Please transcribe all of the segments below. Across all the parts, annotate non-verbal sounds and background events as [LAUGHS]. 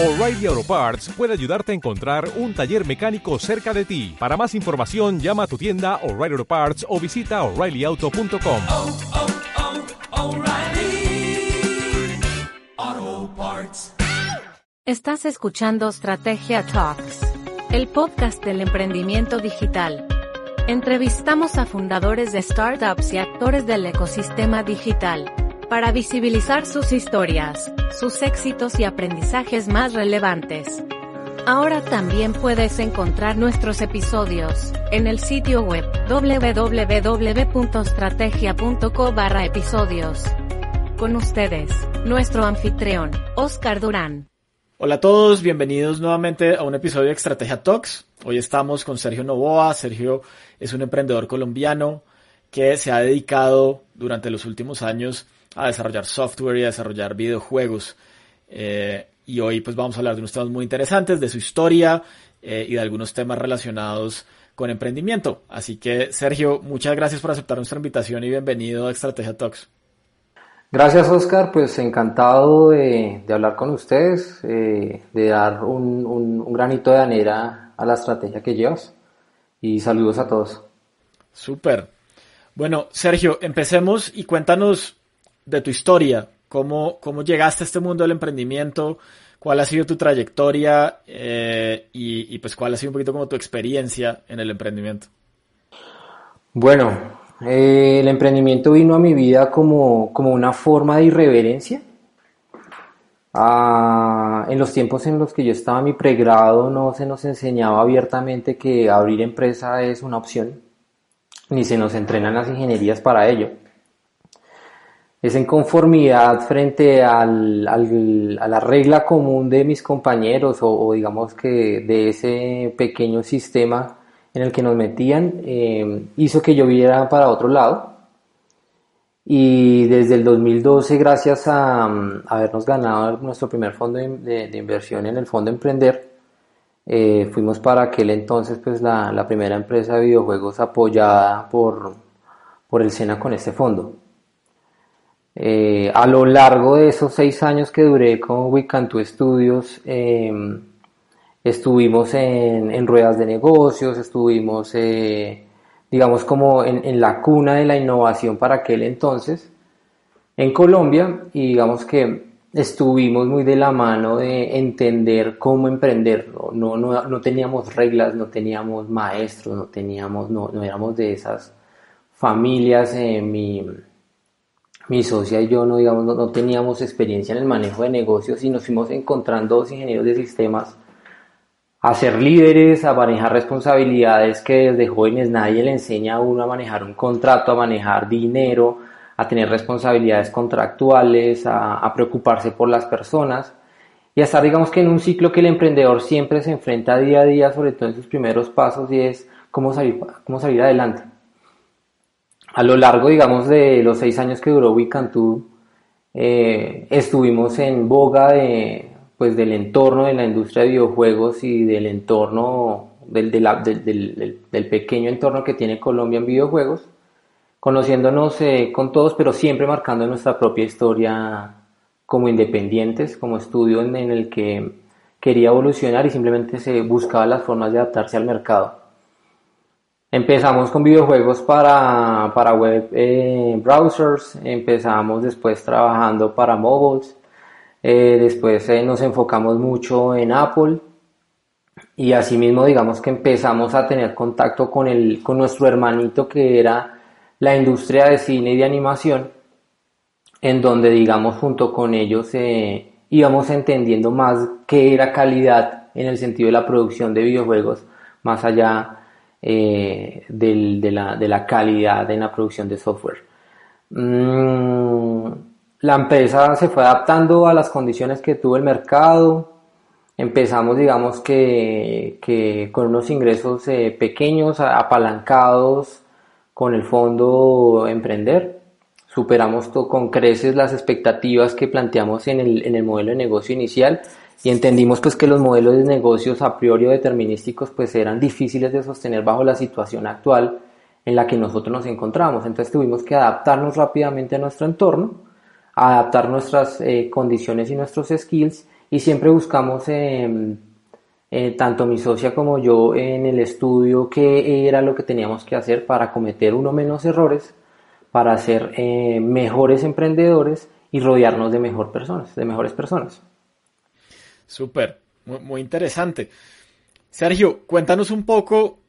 O'Reilly Auto Parts puede ayudarte a encontrar un taller mecánico cerca de ti. Para más información, llama a tu tienda O'Reilly Auto Parts o visita oreillyauto.com. oh, oh, Parts. Estás escuchando Strategia Talks, el podcast del emprendimiento digital. Entrevistamos a fundadores de startups y actores del ecosistema digital para visibilizar sus historias, sus éxitos y aprendizajes más relevantes. Ahora también puedes encontrar nuestros episodios en el sitio web www.strategia.co barra episodios. Con ustedes, nuestro anfitrión, Oscar Durán. Hola a todos, bienvenidos nuevamente a un episodio de Estrategia Talks. Hoy estamos con Sergio Novoa. Sergio es un emprendedor colombiano que se ha dedicado durante los últimos años a desarrollar software y a desarrollar videojuegos. Eh, y hoy pues vamos a hablar de unos temas muy interesantes, de su historia eh, y de algunos temas relacionados con emprendimiento. Así que Sergio, muchas gracias por aceptar nuestra invitación y bienvenido a Estrategia Talks. Gracias Oscar, pues encantado de, de hablar con ustedes, eh, de dar un, un, un granito de anera a la estrategia que llevas y saludos a todos. Súper. Bueno, Sergio, empecemos y cuéntanos de tu historia, cómo, cómo llegaste a este mundo del emprendimiento, cuál ha sido tu trayectoria eh, y, pues cuál ha sido un poquito como tu experiencia en el emprendimiento. Bueno, eh, el emprendimiento vino a mi vida como, como una forma de irreverencia. Ah, en los tiempos en los que yo estaba en mi pregrado no se nos enseñaba abiertamente que abrir empresa es una opción, ni se nos entrenan las ingenierías para ello es en conformidad frente al, al, a la regla común de mis compañeros o, digamos que de ese pequeño sistema en el que nos metían eh, hizo que yo viera para otro lado y desde el 2012 gracias a, a habernos ganado nuestro primer fondo de, inversión en el fondo Emprender eh, fuimos para aquel entonces pues la, la primera empresa de videojuegos apoyada por, por el SENA con este fondo. Eh, a lo largo de esos seis años que duré con Wicantu Studios, eh, estuvimos en, en, ruedas de negocios, estuvimos, eh, digamos, como en, en, la cuna de la innovación para aquel entonces en Colombia y digamos que estuvimos muy de la mano de entender cómo emprender. No, no, no teníamos reglas, no teníamos maestros, no teníamos, no, no éramos de esas familias. mi, mi socia y yo no, digamos, no, no, teníamos experiencia en el manejo de negocios y nos fuimos encontrando dos ingenieros de sistemas a ser líderes, a manejar responsabilidades que desde jóvenes nadie le enseña a uno a manejar un contrato, a manejar dinero, a tener responsabilidades contractuales, a, preocuparse por las personas y a estar digamos que en un ciclo que el emprendedor siempre se enfrenta día a día, sobre todo en sus primeros pasos y es cómo salir, cómo salir adelante a lo largo, digamos, de los seis años que duró Wicantú, eh, estuvimos en boga de, pues, del entorno de la industria de videojuegos y del entorno, del, pequeño entorno que tiene Colombia en videojuegos, conociéndonos eh, con todos, pero siempre marcando nuestra propia historia como independientes, como estudio en, en el que quería evolucionar y simplemente se buscaba las formas de adaptarse al mercado. Empezamos con videojuegos para, para web eh, browsers, empezamos después trabajando para mobiles, eh, después eh, nos enfocamos mucho en Apple y asimismo digamos que empezamos a tener contacto con, el, con nuestro hermanito que era la industria de cine y de animación, en donde digamos junto con ellos íbamos entendiendo más qué era calidad en el sentido de la producción de videojuegos, más allá eh, del, de, la, de, la, calidad en la producción de software. Mm, la empresa se fue adaptando a las condiciones que tuvo el mercado. Empezamos, digamos que, que con unos ingresos eh, pequeños, apalancados con el fondo Emprender. Superamos con creces las expectativas que planteamos en el, en el modelo de negocio inicial y entendimos pues que los modelos de negocios a priori determinísticos pues eran difíciles de sostener bajo la situación actual en la que nosotros nos encontramos. Entonces tuvimos que adaptarnos rápidamente a nuestro entorno, adaptar nuestras eh, condiciones y nuestros skills y siempre buscamos, eh, eh, tanto mi socia como yo, en el estudio qué era lo que teníamos que hacer para cometer uno menos errores, para ser mejores emprendedores y rodearnos de mejor personas, de mejores personas. Súper, muy, muy interesante. Sergio, cuéntanos un poco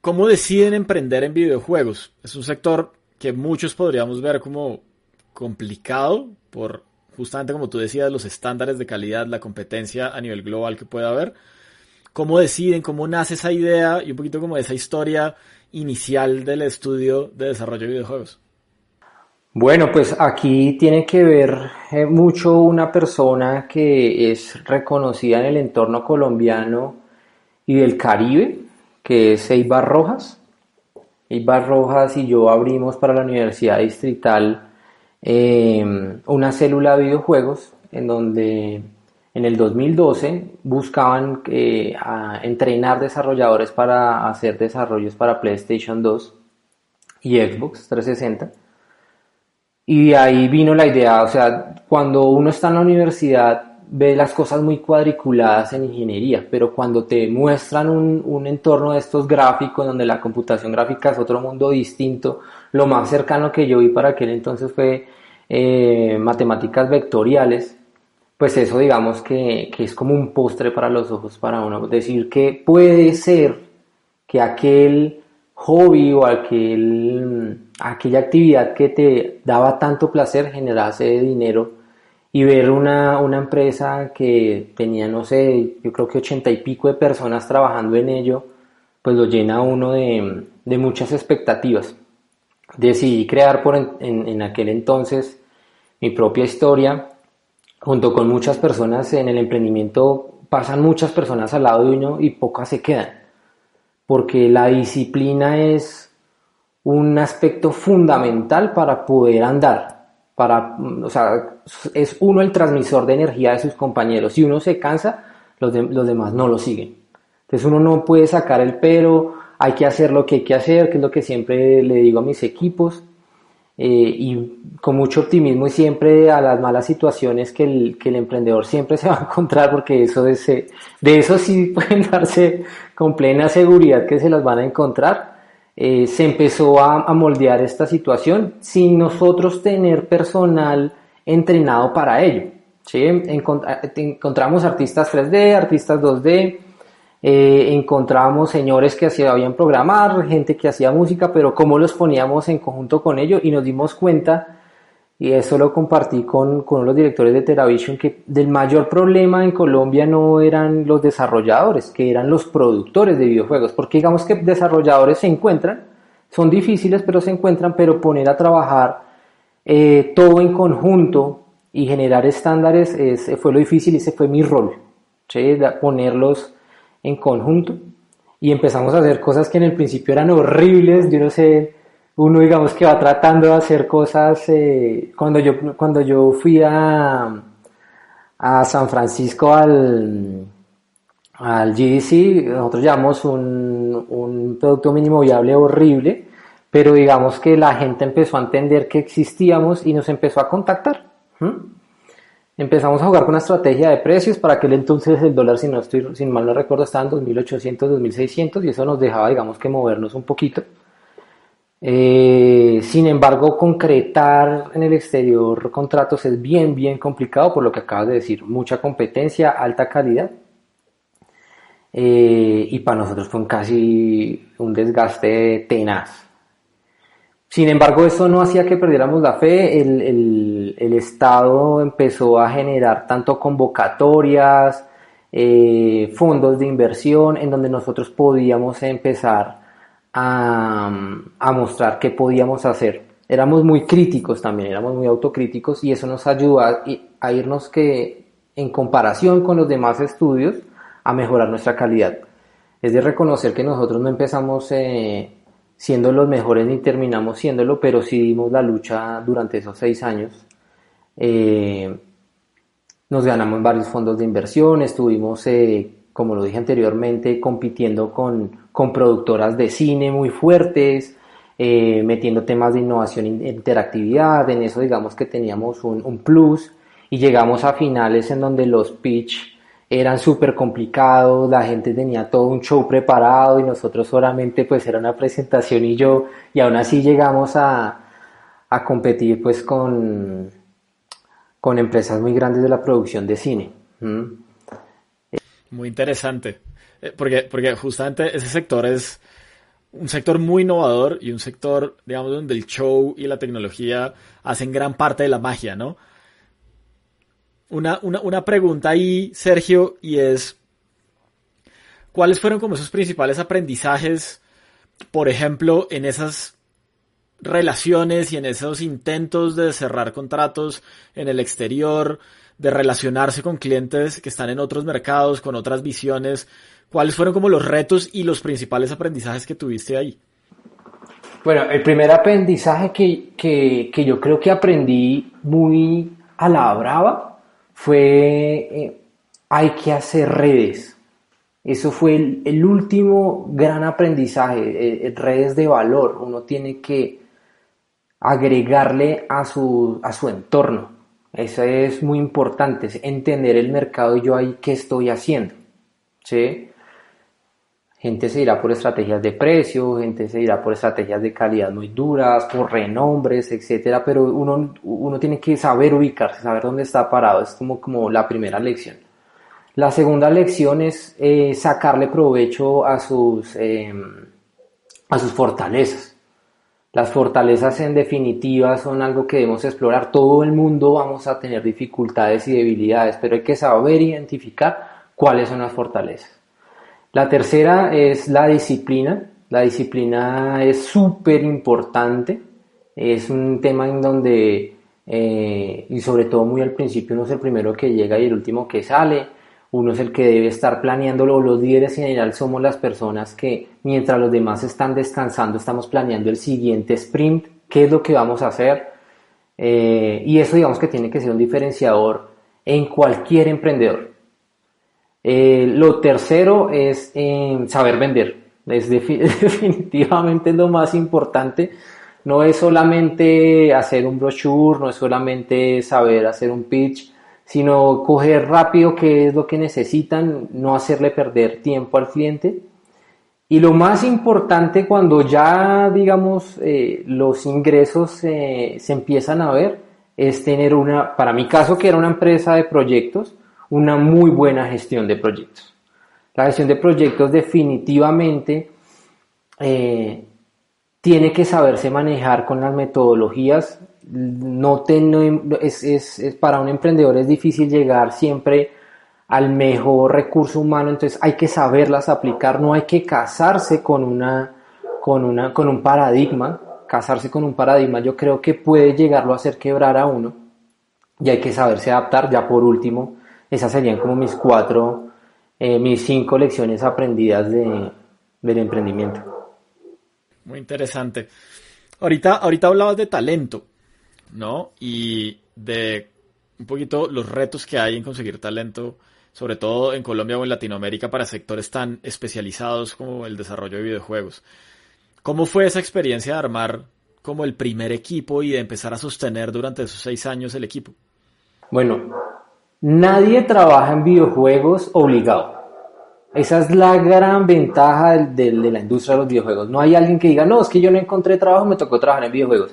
cómo deciden emprender en videojuegos. Es un sector que muchos podríamos ver como complicado por justamente como tú decías, los estándares de calidad, la competencia a nivel global que puede haber. ¿Cómo deciden, cómo nace esa idea y un poquito como esa historia inicial del estudio de desarrollo de videojuegos? Bueno, pues aquí tiene que ver eh, mucho una persona que es reconocida en el entorno colombiano y del Caribe, que es Eibar Rojas. Eibar Rojas y yo abrimos para la Universidad Distrital eh, una célula de videojuegos en donde en el 2012 buscaban eh, entrenar desarrolladores para hacer desarrollos para PlayStation 2 y Xbox 360. Y ahí vino la idea, o sea, cuando uno está en la universidad ve las cosas muy cuadriculadas en ingeniería, pero cuando te muestran un, un entorno de estos gráficos, donde la computación gráfica es otro mundo distinto, lo más cercano que yo vi para aquel entonces fue eh, matemáticas vectoriales, pues eso digamos que, que es como un postre para los ojos para uno. Decir que puede ser que aquel hobby o aquel, aquella actividad que te daba tanto placer generase dinero y ver una, una, empresa que tenía, no sé, yo creo que ochenta y pico de personas trabajando en ello, pues lo llena uno de, de muchas expectativas. Decidí crear por en, en, aquel entonces mi propia historia, junto con muchas personas en el emprendimiento, pasan muchas personas al lado de uno y pocas se quedan, porque la disciplina es un aspecto fundamental para poder andar para, o sea, es uno el transmisor de energía de sus compañeros. Si uno se cansa, los, los demás no lo siguen. Entonces uno no puede sacar el pero, hay que hacer lo que hay que hacer, que es lo que siempre le digo a mis equipos. Eh, y con mucho optimismo y siempre a las malas situaciones que el, que el emprendedor siempre se va a encontrar, porque eso de eso sí [LAUGHS] pueden darse con plena seguridad que se las van a encontrar eh, se empezó a, moldear esta situación sin nosotros tener personal entrenado para ello. ¿sí? encontramos artistas 3D, artistas 2D, eh, encontrábamos señores que sabían programar, gente que hacía música, pero cómo los poníamos en conjunto con ellos y nos dimos cuenta y eso lo compartí con, con los directores de Teravision, que del mayor problema en Colombia no eran los desarrolladores, que eran los productores de videojuegos, porque digamos que desarrolladores se encuentran, son difíciles pero se encuentran, pero poner a trabajar eh, todo en conjunto y generar estándares es, fue lo difícil y ese fue mi rol, ponerlos en conjunto. Y empezamos a hacer cosas que en el principio eran horribles, yo no sé uno digamos que va tratando de hacer cosas, eh, cuando, yo, cuando yo fui a, a San Francisco al, al GDC, nosotros llevamos un, un producto mínimo viable horrible, pero digamos que la gente empezó a entender que existíamos y nos empezó a contactar. Empezamos a jugar con una estrategia de precios, para aquel entonces el dólar, si no estoy, sin mal no recuerdo, estaba en 2.800, 2.600 y eso nos dejaba, digamos que movernos un poquito. Eh, sin embargo, concretar en el exterior contratos es bien, bien complicado por lo que acabas de decir. Mucha competencia, alta calidad. Eh, y para nosotros fue casi un desgaste tenaz. Sin embargo, eso no hacía que perdiéramos la fe. El Estado empezó a generar tanto convocatorias, eh, fondos de inversión, en donde nosotros podíamos empezar a, mostrar qué podíamos hacer. Éramos muy críticos también, éramos muy autocríticos y eso nos ayudó a, a irnos que en comparación con los demás estudios a mejorar nuestra calidad. Es de reconocer que nosotros no empezamos eh, siendo los mejores ni terminamos siéndolo, pero sí dimos la lucha durante esos seis años. Eh, nos ganamos varios fondos de inversión, estuvimos eh, como lo dije anteriormente, compitiendo con, con productoras de cine muy fuertes, eh, metiendo temas de innovación e interactividad, en eso digamos que teníamos un, un, plus y llegamos a finales en donde los pitch eran súper complicados, la gente tenía todo un show preparado y nosotros solamente pues era una presentación y yo, y aún así llegamos a, a competir pues con, con empresas muy grandes de la producción de cine. Muy interesante, eh, porque, porque justamente ese sector es un sector muy innovador y un sector, digamos, donde el show y la tecnología hacen gran parte de la magia, ¿no? Una, una, una pregunta ahí, Sergio, y es, ¿cuáles fueron como esos principales aprendizajes, por ejemplo, en esas relaciones y en esos intentos de cerrar contratos en el exterior, de relacionarse con clientes que están en otros mercados, con otras visiones? ¿Cuáles fueron como los retos y los principales aprendizajes que tuviste ahí? Bueno, el primer aprendizaje que, que, que yo creo que aprendí muy a la brava fue eh, hay que hacer redes. Eso fue el, último gran aprendizaje, eh, eh, redes de valor. Uno tiene que agregarle a su, a su entorno. Eso es muy importante, es entender el mercado y yo ahí qué estoy haciendo. ¿sí? Gente se irá por estrategias de precio, gente se irá por estrategias de calidad muy duras, por renombres, etcétera, pero uno, uno tiene que saber ubicarse, saber dónde está parado, es como, como la primera lección. La segunda lección es eh, sacarle provecho a sus, em, a sus fortalezas. Las fortalezas en definitiva son algo que debemos explorar. Todo el mundo vamos a tener dificultades y debilidades, pero hay que saber identificar cuáles son las fortalezas. La tercera es la disciplina. La disciplina es súper importante. Es un tema en donde, eh, y sobre todo muy al principio, uno es el primero que llega y el último que sale. Uno es el que debe estar planeándolo. Los líderes en general somos las personas que, mientras los demás están descansando, estamos planeando el siguiente sprint. ¿Qué es lo que vamos a hacer? Eh, y eso digamos que tiene que ser un diferenciador en cualquier emprendedor. Eh, lo tercero es eh, saber vender. Es [LAUGHS] definitivamente lo más importante. No es solamente hacer un brochure, no es solamente saber hacer un pitch, sino coger rápido qué es lo que necesitan, no hacerle perder tiempo al cliente. Y lo más importante cuando ya, digamos, eh, los ingresos se empiezan a ver, es tener una, para mi caso que era una empresa de proyectos, una muy buena gestión de proyectos. La gestión de proyectos definitivamente eh, tiene que saberse manejar con las metodologías. No, es, para un emprendedor es difícil llegar siempre al mejor recurso humano, entonces hay que saberlas aplicar, no hay que casarse con, una, con, una, con un paradigma. Casarse con un paradigma yo creo que puede llegarlo a hacer quebrar a uno y hay que saberse adaptar. Ya por último, esas serían como mis cuatro, eh, mis cinco lecciones aprendidas de, del emprendimiento. Muy interesante. Ahorita, ahorita hablabas de talento, ¿no? Y de un poquito los retos que hay en conseguir talento, sobre todo en Colombia o en Latinoamérica, para sectores tan especializados como el desarrollo de videojuegos. ¿Cómo fue esa experiencia de armar como el primer equipo y de empezar a sostener durante esos seis años el equipo? Bueno, Nadie trabaja en videojuegos obligado. Esa es la gran ventaja de, la industria de los videojuegos. No hay alguien que diga, no, es que yo no encontré trabajo, me tocó trabajar en videojuegos.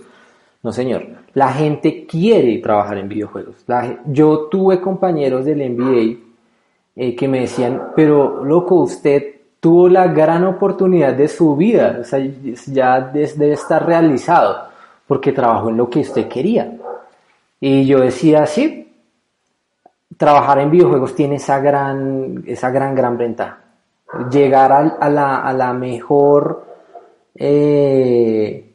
No, señor. La gente quiere trabajar en videojuegos. yo tuve compañeros del NBA eh, que me decían, pero loco, usted tuvo la gran oportunidad de su vida. O sea, ya debe estar realizado porque trabajó en lo que usted quería. Y yo decía, sí, trabajar en videojuegos tiene esa gran, esa gran, gran ventaja. Llegar a, la, a la, mejor eh,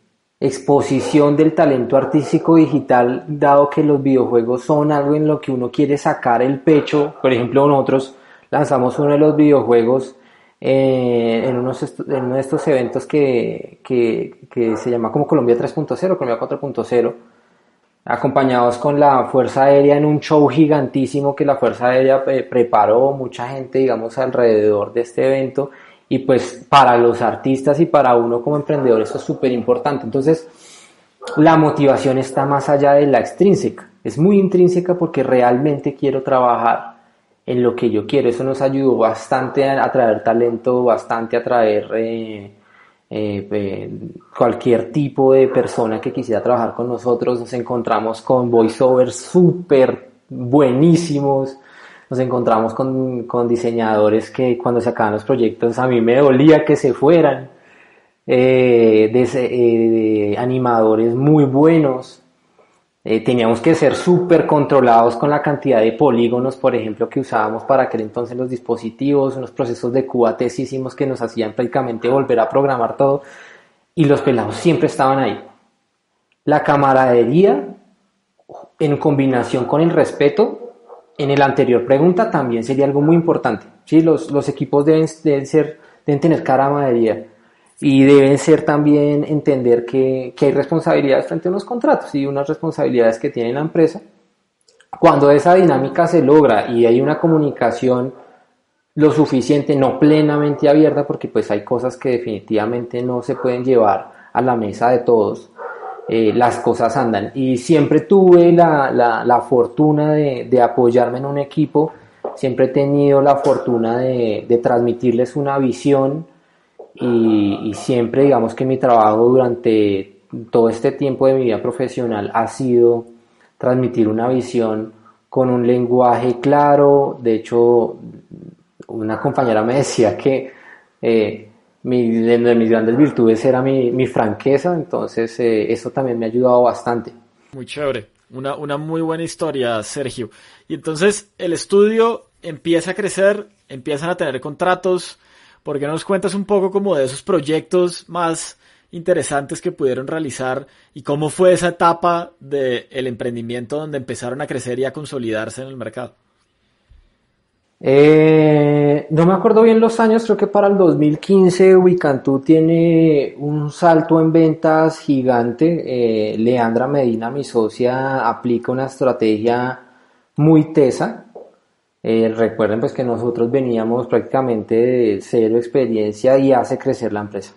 exposición del talento artístico digital, dado que los videojuegos son algo en lo que uno quiere sacar el pecho. Por ejemplo, nosotros lanzamos uno de los videojuegos eh, en, unos uno de estos eventos que, que, que se llama como Colombia 3.0, Colombia 4.0 acompañados con la Fuerza Aérea en un show gigantísimo que la Fuerza Aérea eh, preparó, mucha gente, digamos, alrededor de este evento. Y pues para los artistas y para uno como emprendedor eso es súper importante. Entonces, la motivación está más allá de la extrínseca. es muy intrínseca porque realmente quiero trabajar en lo que yo quiero. Eso nos ayudó bastante a atraer talento, bastante a atraer eh, eh, eh, cualquier tipo de persona que quisiera trabajar con nosotros. Nos encontramos con voiceovers súper buenísimos. Nos encontramos con, con, diseñadores que cuando se acaban los proyectos a mí me dolía que se fueran. de, de animadores muy buenos, eh, teníamos que ser súper controlados con la cantidad de polígonos, por ejemplo, que usábamos para aquel entonces los dispositivos, unos procesos de QATesísimos que nos hacían prácticamente volver a programar todo y los pelados siempre estaban ahí. La camaradería en combinación con el respeto, en el anterior pregunta también sería algo muy importante. ¿sí? Los, equipos deben, ser, deben tener camaradería y deben ser también entender que, que, hay responsabilidades frente a unos contratos y unas responsabilidades que tiene la empresa. Cuando esa dinámica se logra y hay una comunicación lo suficiente, no plenamente abierta, porque pues hay cosas que definitivamente no se pueden llevar a la mesa de todos, eh, las cosas andan. Y siempre tuve la, la, la fortuna de, de, apoyarme en un equipo, siempre he tenido la fortuna de, de transmitirles una visión, y, siempre digamos que mi trabajo durante todo este tiempo de mi vida profesional ha sido transmitir una visión con un lenguaje claro. De hecho, una compañera me decía que eh, mi, de mis grandes virtudes era mi, mi franqueza, entonces eh, eso también me ha ayudado bastante. Muy chévere, una, una muy buena historia, Sergio. Y entonces el estudio empieza a crecer, empiezan a tener contratos, ¿Por qué nos cuentas un poco como de esos proyectos más interesantes que pudieron realizar y cómo fue esa etapa del emprendimiento donde empezaron a crecer y a consolidarse en el mercado? Eh, no me acuerdo bien los años, creo que para el 2015 Wicantú tiene un salto en ventas gigante. Eh, Leandra Medina, mi socia, aplica una estrategia muy tesa eh, recuerden pues que nosotros veníamos prácticamente de cero experiencia y hace crecer la empresa.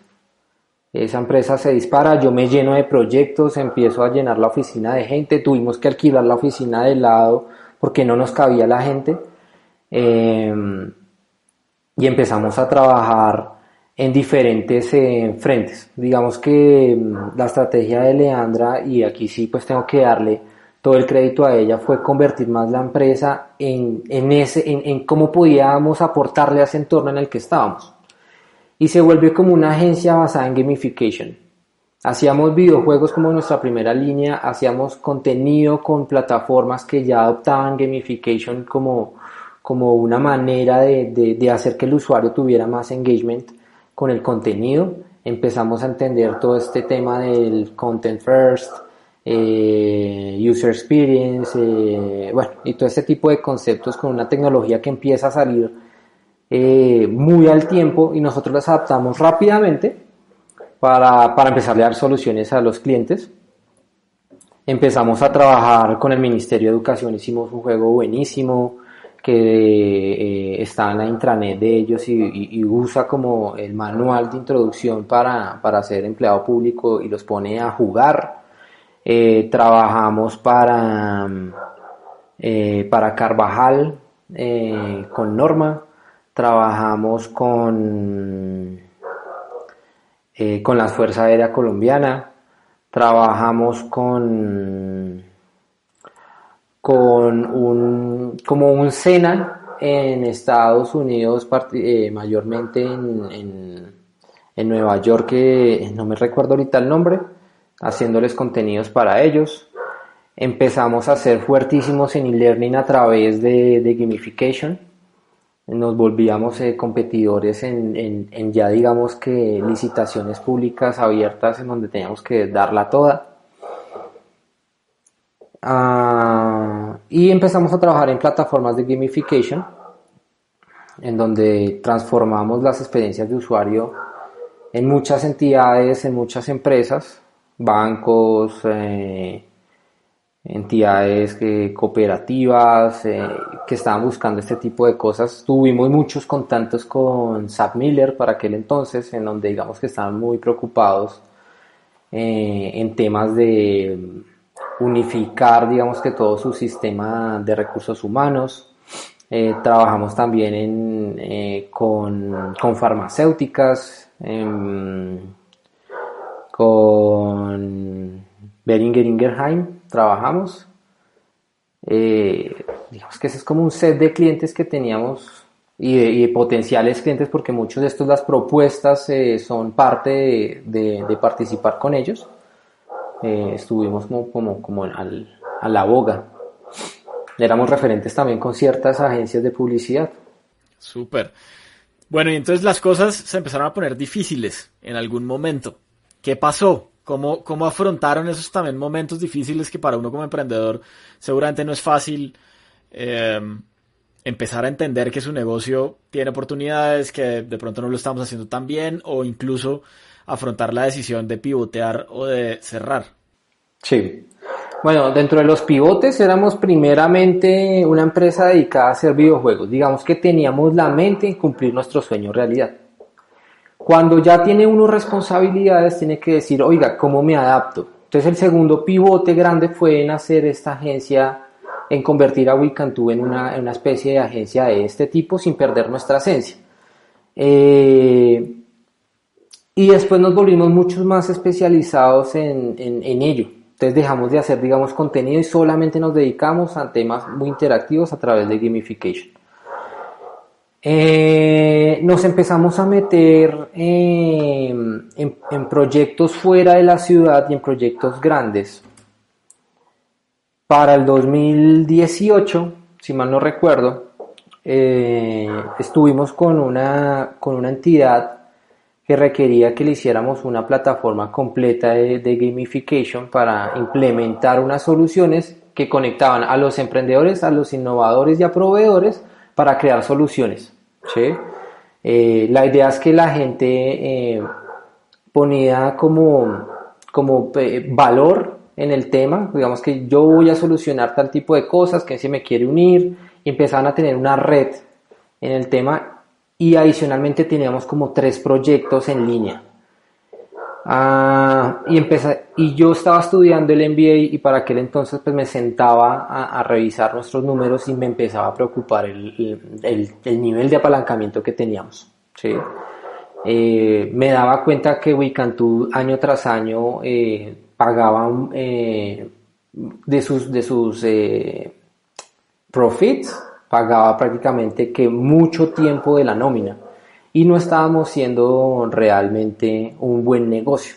Esa empresa se dispara, yo me lleno de proyectos, empiezo a llenar la oficina de gente, tuvimos que alquilar la oficina de lado porque no nos cabía la gente em, y empezamos a trabajar en diferentes eh, frentes. Digamos que em, la estrategia de Leandra, y aquí sí pues tengo que darle todo el crédito a ella fue convertir más la empresa en, en ese, en, en, cómo podíamos aportarle a ese entorno en el que estábamos. Y se volvió como una agencia basada en gamification. Hacíamos videojuegos como nuestra primera línea, hacíamos contenido con plataformas que ya adoptaban gamification como, como una manera de, de, de hacer que el usuario tuviera más engagement con el contenido. Empezamos a entender todo este tema del content first, eh, user experience, eh, bueno, y todo este tipo de conceptos con una tecnología que empieza a salir eh, muy al tiempo y nosotros las adaptamos rápidamente para, para empezar a dar soluciones a los clientes. Empezamos a trabajar con el Ministerio de Educación, hicimos un juego buenísimo que está en la intranet de ellos y, y, usa como el manual de introducción para, para ser empleado público y los pone a jugar. Eh, trabajamos para, eh, para Carvajal eh, con Norma, trabajamos con, con la Fuerza Aérea Colombiana, trabajamos con, con un, como un SENA en Estados Unidos, mayormente en, en, Nueva York, que no me recuerdo ahorita el nombre, haciéndoles contenidos para ellos. Empezamos a ser fuertísimos en e-learning a través de, gamification. Nos volvíamos eh, competidores en, en, en, ya digamos que licitaciones públicas abiertas en donde teníamos que darla toda. Uh, y empezamos a trabajar en plataformas de gamification, en donde transformamos las experiencias de usuario en muchas entidades, en muchas empresas, bancos, eh, entidades cooperativas eh, que estaban buscando este tipo de cosas. Tuvimos muchos contactos con Zach Miller para aquel entonces, en donde digamos que estaban muy preocupados eh, en temas de, unificar, digamos que todo su sistema de recursos humanos. Eh, trabajamos también en, eh, con, con, farmacéuticas, em, con Beringer Ingerheim trabajamos. Eh, digamos que ese es como un set de clientes que teníamos y de, potenciales clientes porque muchos de estos las propuestas son parte de, participar con ellos. Estuvimos como, como, como al, a la boga éramos referentes también con ciertas agencias de publicidad. Súper. Bueno, y entonces las cosas se empezaron a poner difíciles en algún momento. ¿Qué pasó? ¿Cómo, cómo afrontaron esos también momentos difíciles que para uno como emprendedor seguramente no es fácil eh, empezar a entender que su negocio tiene oportunidades, que de pronto no lo estamos haciendo tan bien o incluso afrontar la decisión de pivotear o de cerrar? Sí, bueno, dentro de los pivotes éramos primeramente una empresa dedicada a hacer videojuegos. Digamos que teníamos la mente en cumplir nuestro sueño realidad. Cuando ya tiene uno responsabilidades, tiene que decir, oiga, ¿cómo me adapto? Entonces el segundo pivote grande fue en hacer esta agencia, en convertir a Wicantú en una, en una especie de agencia de este tipo sin perder nuestra esencia. Eh, y después nos volvimos muchos más especializados en, en, en ello. Entonces dejamos de hacer, digamos, contenido y solamente nos dedicamos a temas muy interactivos a través de gamification. Eh, nos empezamos a meter en, proyectos fuera de la ciudad y en proyectos grandes. Para el 2018, si mal no recuerdo, eh, estuvimos con una, con una entidad que requería que le hiciéramos una plataforma completa de, gamification para implementar unas soluciones que conectaban a los emprendedores, a los innovadores y a proveedores para crear soluciones. Eh, la idea es que la gente eh, ponía como, como eh, valor en el tema, digamos que yo voy a solucionar tal tipo de cosas, que se me quiere unir, y empezaban a tener una red en el tema y adicionalmente teníamos como tres proyectos en línea. Ah, y, empecé, y yo estaba estudiando el MBA y para aquel entonces pues me sentaba a, revisar nuestros números y me empezaba a preocupar el, el, el nivel de apalancamiento que teníamos. ¿sí? Eh, me daba cuenta que Wicantú año tras año eh, pagaban eh, de sus, de sus eh, profits pagaba prácticamente que mucho tiempo de la nómina y no estábamos siendo realmente un buen negocio.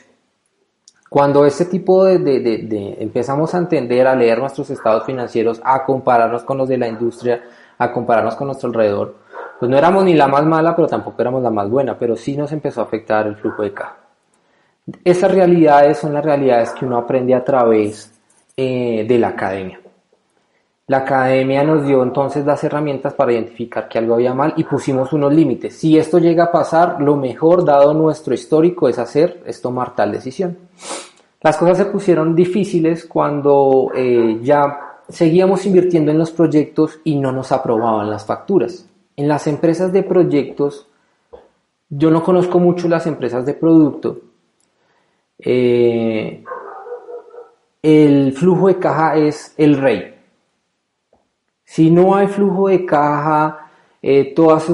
Cuando ese tipo de, empezamos a entender, a leer nuestros estados financieros, a compararnos con los de la industria, a compararnos con nuestro alrededor, pues no éramos ni la más mala, pero tampoco éramos la más buena, pero sí nos empezó a afectar el flujo de caja. Esas realidades son las realidades que uno aprende a través eh, de la academia. La academia nos dio entonces las herramientas para identificar que algo había mal y pusimos unos límites. Si esto llega a pasar, lo mejor, dado nuestro histórico, es hacer, es tomar tal decisión. Las cosas se pusieron difíciles cuando eh, ya seguíamos invirtiendo en los proyectos y no nos aprobaban las facturas. En las empresas de proyectos, yo no conozco mucho las empresas de producto. Eh, el flujo de caja es el rey si no hay flujo de caja, eh, todas,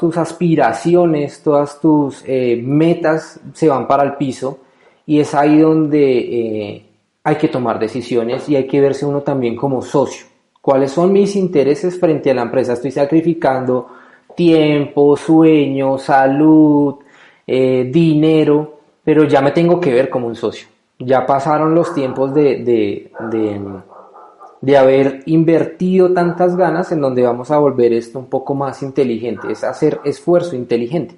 tus aspiraciones, todas tus eh, metas se van para el piso y es ahí donde eh, hay que tomar decisiones y hay que verse uno también como socio. ¿Cuáles son mis intereses frente a la empresa? Estoy sacrificando tiempo, sueño, salud, dinero, pero ya me tengo que ver como un socio. Ya pasaron los tiempos de haber invertido tantas ganas en donde vamos a volver esto un poco más inteligente, es hacer esfuerzo inteligente.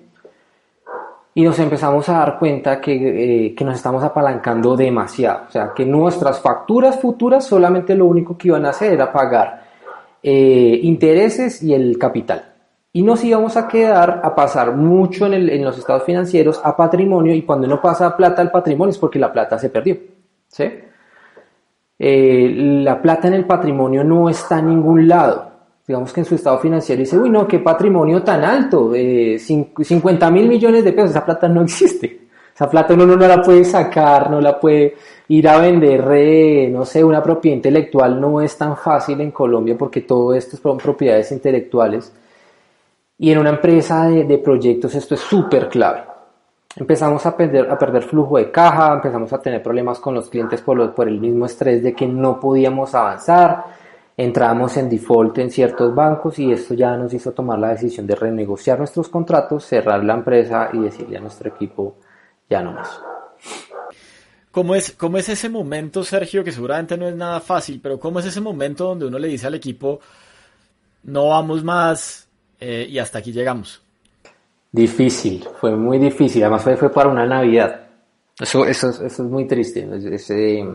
Y nos empezamos a dar cuenta que, eh, que, nos estamos apalancando demasiado, o sea, que nuestras facturas futuras solamente lo único que iban a hacer era pagar eh, intereses y el capital. Y nos íbamos a quedar a pasar mucho en, en los estados financieros a patrimonio y cuando no pasa plata al patrimonio es porque la plata se perdió. ¿sí? Eh, la plata en el patrimonio no está en ningún lado. Digamos que en su estado financiero dice, uy, no, qué patrimonio tan alto, eh, 50 mil millones de pesos, esa plata no [LAUGHS] existe. Esa plata uno no la puede sacar, no la puede ir a vender, eh, no sé, una propiedad intelectual no es tan fácil en Colombia porque todo esto son propiedades intelectuales. Y en una empresa de, de proyectos esto es súper clave. Empezamos a perder, a perder flujo de caja, empezamos a tener problemas con los clientes por, el mismo estrés de que no podíamos avanzar, entramos en default en ciertos bancos y esto ya nos hizo tomar la decisión de renegociar nuestros contratos, cerrar la empresa y decirle a nuestro equipo ya no más. ¿Cómo es, ¿Cómo es ese momento, Sergio, que seguramente no es nada fácil, pero cómo es ese momento donde uno le dice al equipo, no vamos más eh, y hasta aquí llegamos? Difícil, fue muy difícil. Además fue, fue para una Navidad. Eso, eso, eso es muy triste. Ese,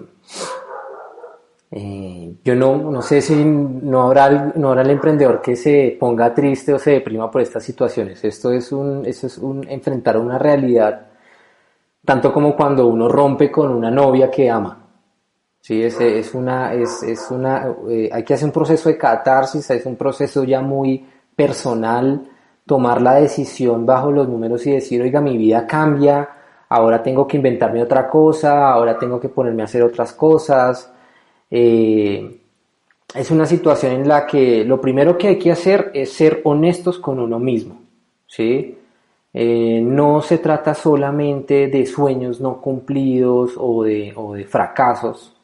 eh, yo no, no sé si no habrá, no habrá el emprendedor que se ponga triste o se deprima por estas situaciones. Esto es un, eso es un enfrentar una realidad, tanto como cuando uno rompe con una novia que ama. Sí, es, es una, es, es una, eh, hay que hacer un proceso de catarsis, es un proceso ya muy personal, tomar la decisión bajo los números y decir, oiga, mi vida cambia, ahora tengo que inventarme otra cosa, ahora tengo que ponerme a hacer otras cosas. Eh, es una situación en la que lo primero que hay que hacer es ser honestos con uno mismo, ¿sí? Eh, no se trata solamente de sueños no cumplidos o de, o de fracasos,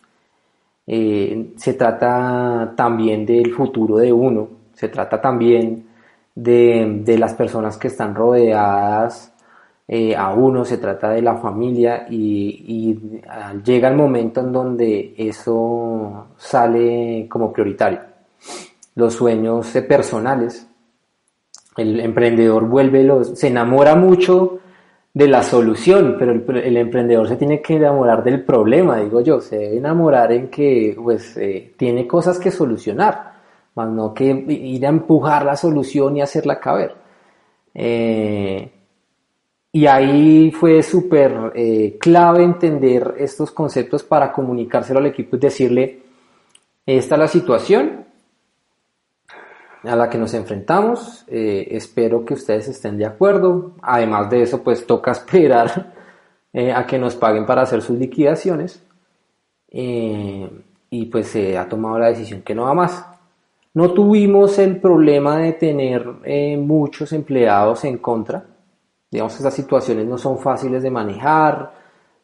eh, se trata también del futuro de uno, se trata también de, de las personas que están rodeadas eh, a uno, se trata de la familia y, y llega el momento en donde eso sale como prioritario. Los sueños personales, el emprendedor vuelve los, se enamora mucho de la solución, pero el, el, emprendedor se tiene que enamorar del problema, digo yo, se debe enamorar en que pues eh, tiene cosas que solucionar más no que ir a empujar la solución y hacerla caber. Eh, y ahí fue súper eh, clave entender estos conceptos para comunicárselo al equipo y decirle, esta es la situación a la que nos enfrentamos, eh, espero que ustedes estén de acuerdo, además de eso pues toca esperar [LAUGHS] a que nos paguen para hacer sus liquidaciones y pues se ha tomado la decisión que no va más. No tuvimos el problema de tener eh, muchos empleados en contra. Digamos, estas situaciones no son fáciles de manejar.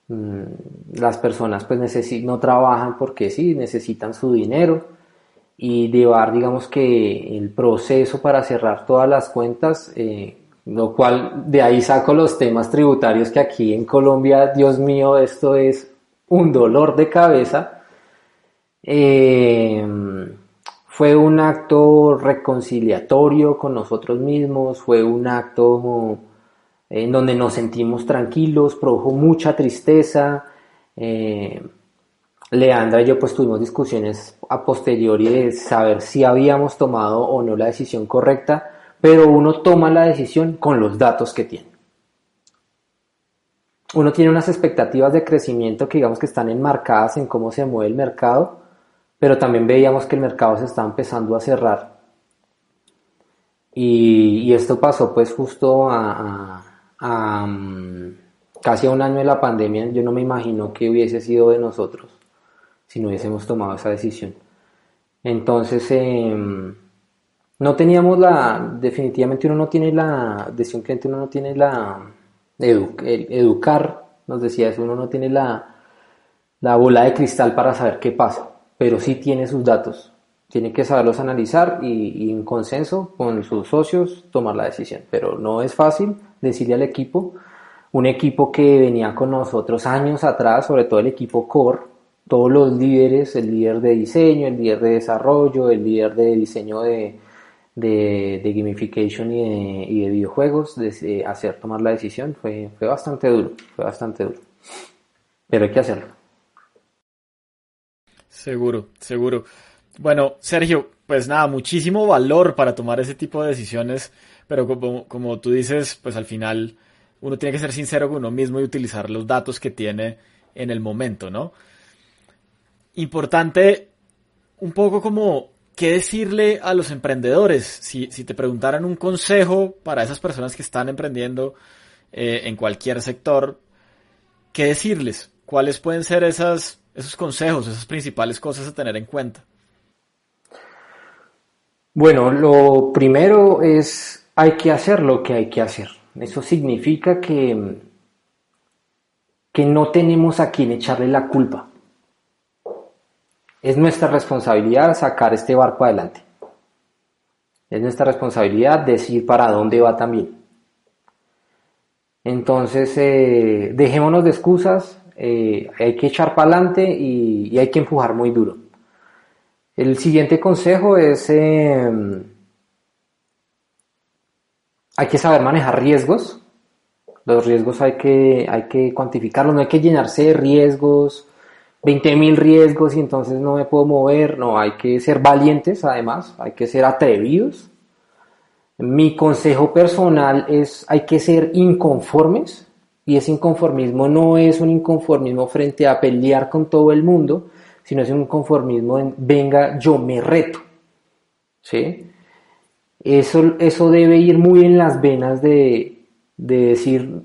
Mm, las personas pues no trabajan porque sí, necesitan su dinero. Y llevar, digamos que el proceso para cerrar todas las cuentas, eh, lo cual de ahí saco los temas tributarios que aquí en Colombia, Dios mío, esto es un dolor de cabeza. Eh, fue un acto reconciliatorio con nosotros mismos, fue un acto en donde nos sentimos tranquilos, produjo mucha tristeza. Eh, Leandra y yo pues tuvimos discusiones a posteriori de saber si habíamos tomado o no la decisión correcta, pero uno toma la decisión con los datos que tiene. Uno tiene unas expectativas de crecimiento que digamos que están enmarcadas en cómo se mueve el mercado pero también veíamos que el mercado se estaba empezando a cerrar. Y, esto pasó pues justo a, um, casi a un año de la pandemia. Yo no me imagino que hubiese sido de nosotros si no hubiésemos tomado esa decisión. Entonces, eh, no teníamos la, definitivamente uno no tiene la, decía un cliente, uno no tiene la, educar, nos decía eso, uno no tiene la, la bola de cristal para saber qué pasa pero sí tiene sus datos. Tiene que saberlos analizar y, en consenso con sus socios tomar la decisión. Pero no es fácil decirle al equipo, un equipo que venía con nosotros años atrás, sobre todo el equipo core, todos los líderes, el líder de diseño, el líder de desarrollo, el líder de diseño de, de, gamification y de, videojuegos, de, de, hacer tomar la decisión, fue, fue bastante duro, fue bastante duro. Pero hay que hacerlo. Seguro, seguro. Bueno, Sergio, pues nada, muchísimo valor para tomar ese tipo de decisiones, pero como, como tú dices, pues al final uno tiene que ser sincero con uno mismo y utilizar los datos que tiene en el momento, ¿no? Importante un poco como qué decirle a los emprendedores. Si, si te preguntaran un consejo para esas personas que están emprendiendo eh, en cualquier sector, ¿qué decirles? ¿Cuáles pueden ser esas, esos consejos, esas principales cosas a tener en cuenta? Bueno, lo primero es hay que hacer lo que hay que hacer. Eso significa que, que no tenemos a quien echarle la culpa. Es nuestra responsabilidad sacar este barco adelante. Es nuestra responsabilidad decir para dónde va también. Entonces, eh, dejémonos de excusas, eh, hay que echar para adelante y, hay que empujar muy duro. El siguiente consejo es, eh, hay que saber manejar riesgos. Los riesgos hay que, hay que cuantificarlos, no hay que llenarse de riesgos, 20.000 riesgos y entonces no me puedo mover. No, hay que ser valientes además, hay que ser atrevidos. Mi consejo personal es hay que ser inconformes y ese inconformismo no es un inconformismo frente a pelear con todo el mundo, sino es un conformismo en, venga, yo me reto. ¿Sí? Eso, eso debe ir muy en las venas de, de decir,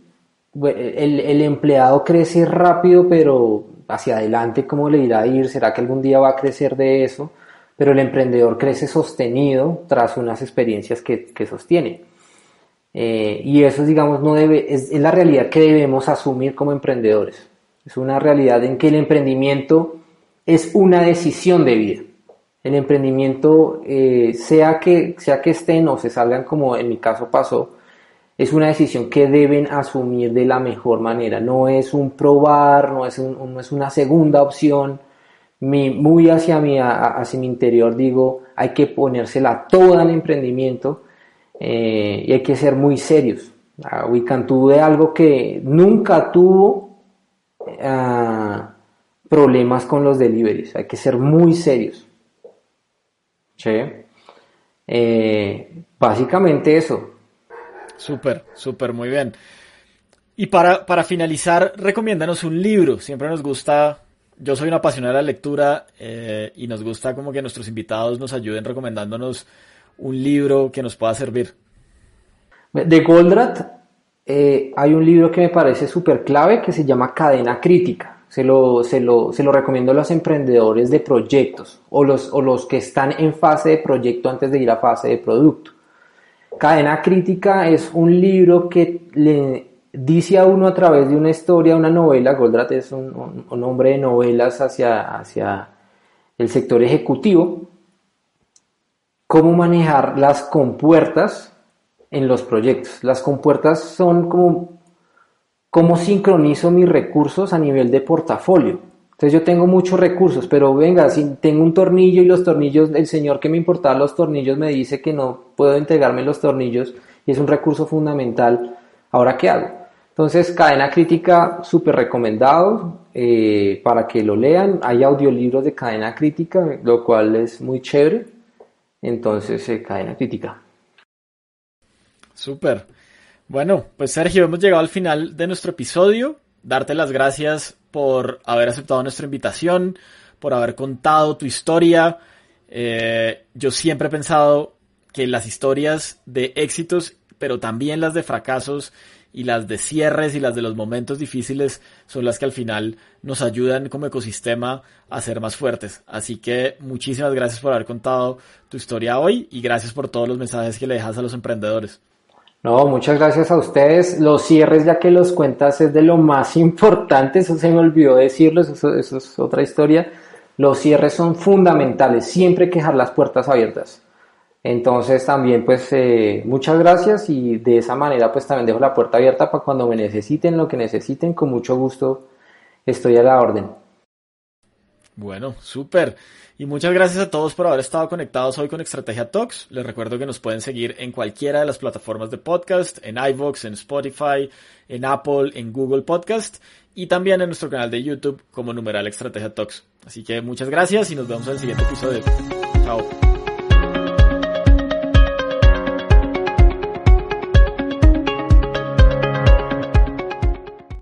el, el, empleado crece rápido, pero hacia adelante, ¿cómo le irá a ir? ¿Será que algún día va a crecer de eso? Pero el emprendedor crece sostenido tras unas experiencias que, que sostiene. Eh, y eso, digamos, no debe, es, es la realidad que debemos asumir como emprendedores. Es una realidad en que el emprendimiento es una decisión de vida. El emprendimiento, eh, sea, que, sea que estén o se salgan como en mi caso pasó, es una decisión que deben asumir de la mejor manera. No es un probar, no es, un, no es una segunda opción. Mi, muy hacia mi, hacia mi interior digo, hay que ponérsela toda al emprendimiento eh, y hay que ser muy serios. Uh, Wiccan de algo que nunca tuvo uh, problemas con los deliveries, hay que ser muy serios. ¿Sí? Eh, básicamente eso. Súper, súper, muy bien. Y para, para finalizar, recomiéndanos un libro. Siempre nos gusta, yo soy una apasionada de la lectura eh, y nos gusta como que nuestros invitados nos ayuden recomendándonos un libro que nos pueda servir. De Goldratt eh, hay un libro que me parece súper clave que se llama Cadena Crítica. Se lo, se, lo, se lo, recomiendo a los emprendedores de proyectos o los, o los que están en fase de proyecto antes de ir a fase de producto. Cadena Crítica es un libro que le dice a uno a través de una historia, una novela, Goldratt es un, un, un hombre de novelas hacia, hacia el sector ejecutivo, cómo manejar las compuertas en los proyectos. Las compuertas son como cómo sincronizo mis recursos a nivel de portafolio. Entonces yo tengo muchos recursos, pero venga, si tengo un tornillo y los tornillos, el señor que me importaba los tornillos me dice que no puedo entregarme los tornillos y es un recurso fundamental, ¿ahora qué hago? Entonces, cadena crítica súper recomendado eh, para que lo lean. Hay audiolibros de cadena crítica, lo cual es muy chévere. Entonces, eh, cadena crítica. Súper. Bueno, pues Sergio, hemos llegado al final de nuestro episodio. Darte las gracias por haber aceptado nuestra invitación, por haber contado tu historia. Eh, yo siempre he pensado que las historias de éxitos, pero también las de fracasos y las de cierres y las de los momentos difíciles son las que al final nos ayudan como ecosistema a ser más fuertes. Así que muchísimas gracias por haber contado tu historia hoy y gracias por todos los mensajes que le dejas a los emprendedores. No, muchas gracias a ustedes. Los cierres, ya que los cuentas, es de lo más [LAUGHS] importante. Eso se me olvidó decirlo, eso, es otra historia. Los cierres son fundamentales. Siempre hay que las puertas abiertas. Entonces también pues eh, muchas gracias y de esa manera pues también dejo la puerta abierta para cuando me necesiten lo que necesiten, con mucho gusto estoy a la orden. Bueno, súper. Y muchas gracias a todos por haber estado conectados hoy con Estrategia Talks. Les recuerdo que nos pueden seguir en cualquiera de las plataformas de podcast, en iVoox, en Spotify, en Apple, en Google Podcast y también en nuestro canal de YouTube como numeral Estrategia Talks. Así que muchas gracias y nos vemos en el siguiente episodio. Chao.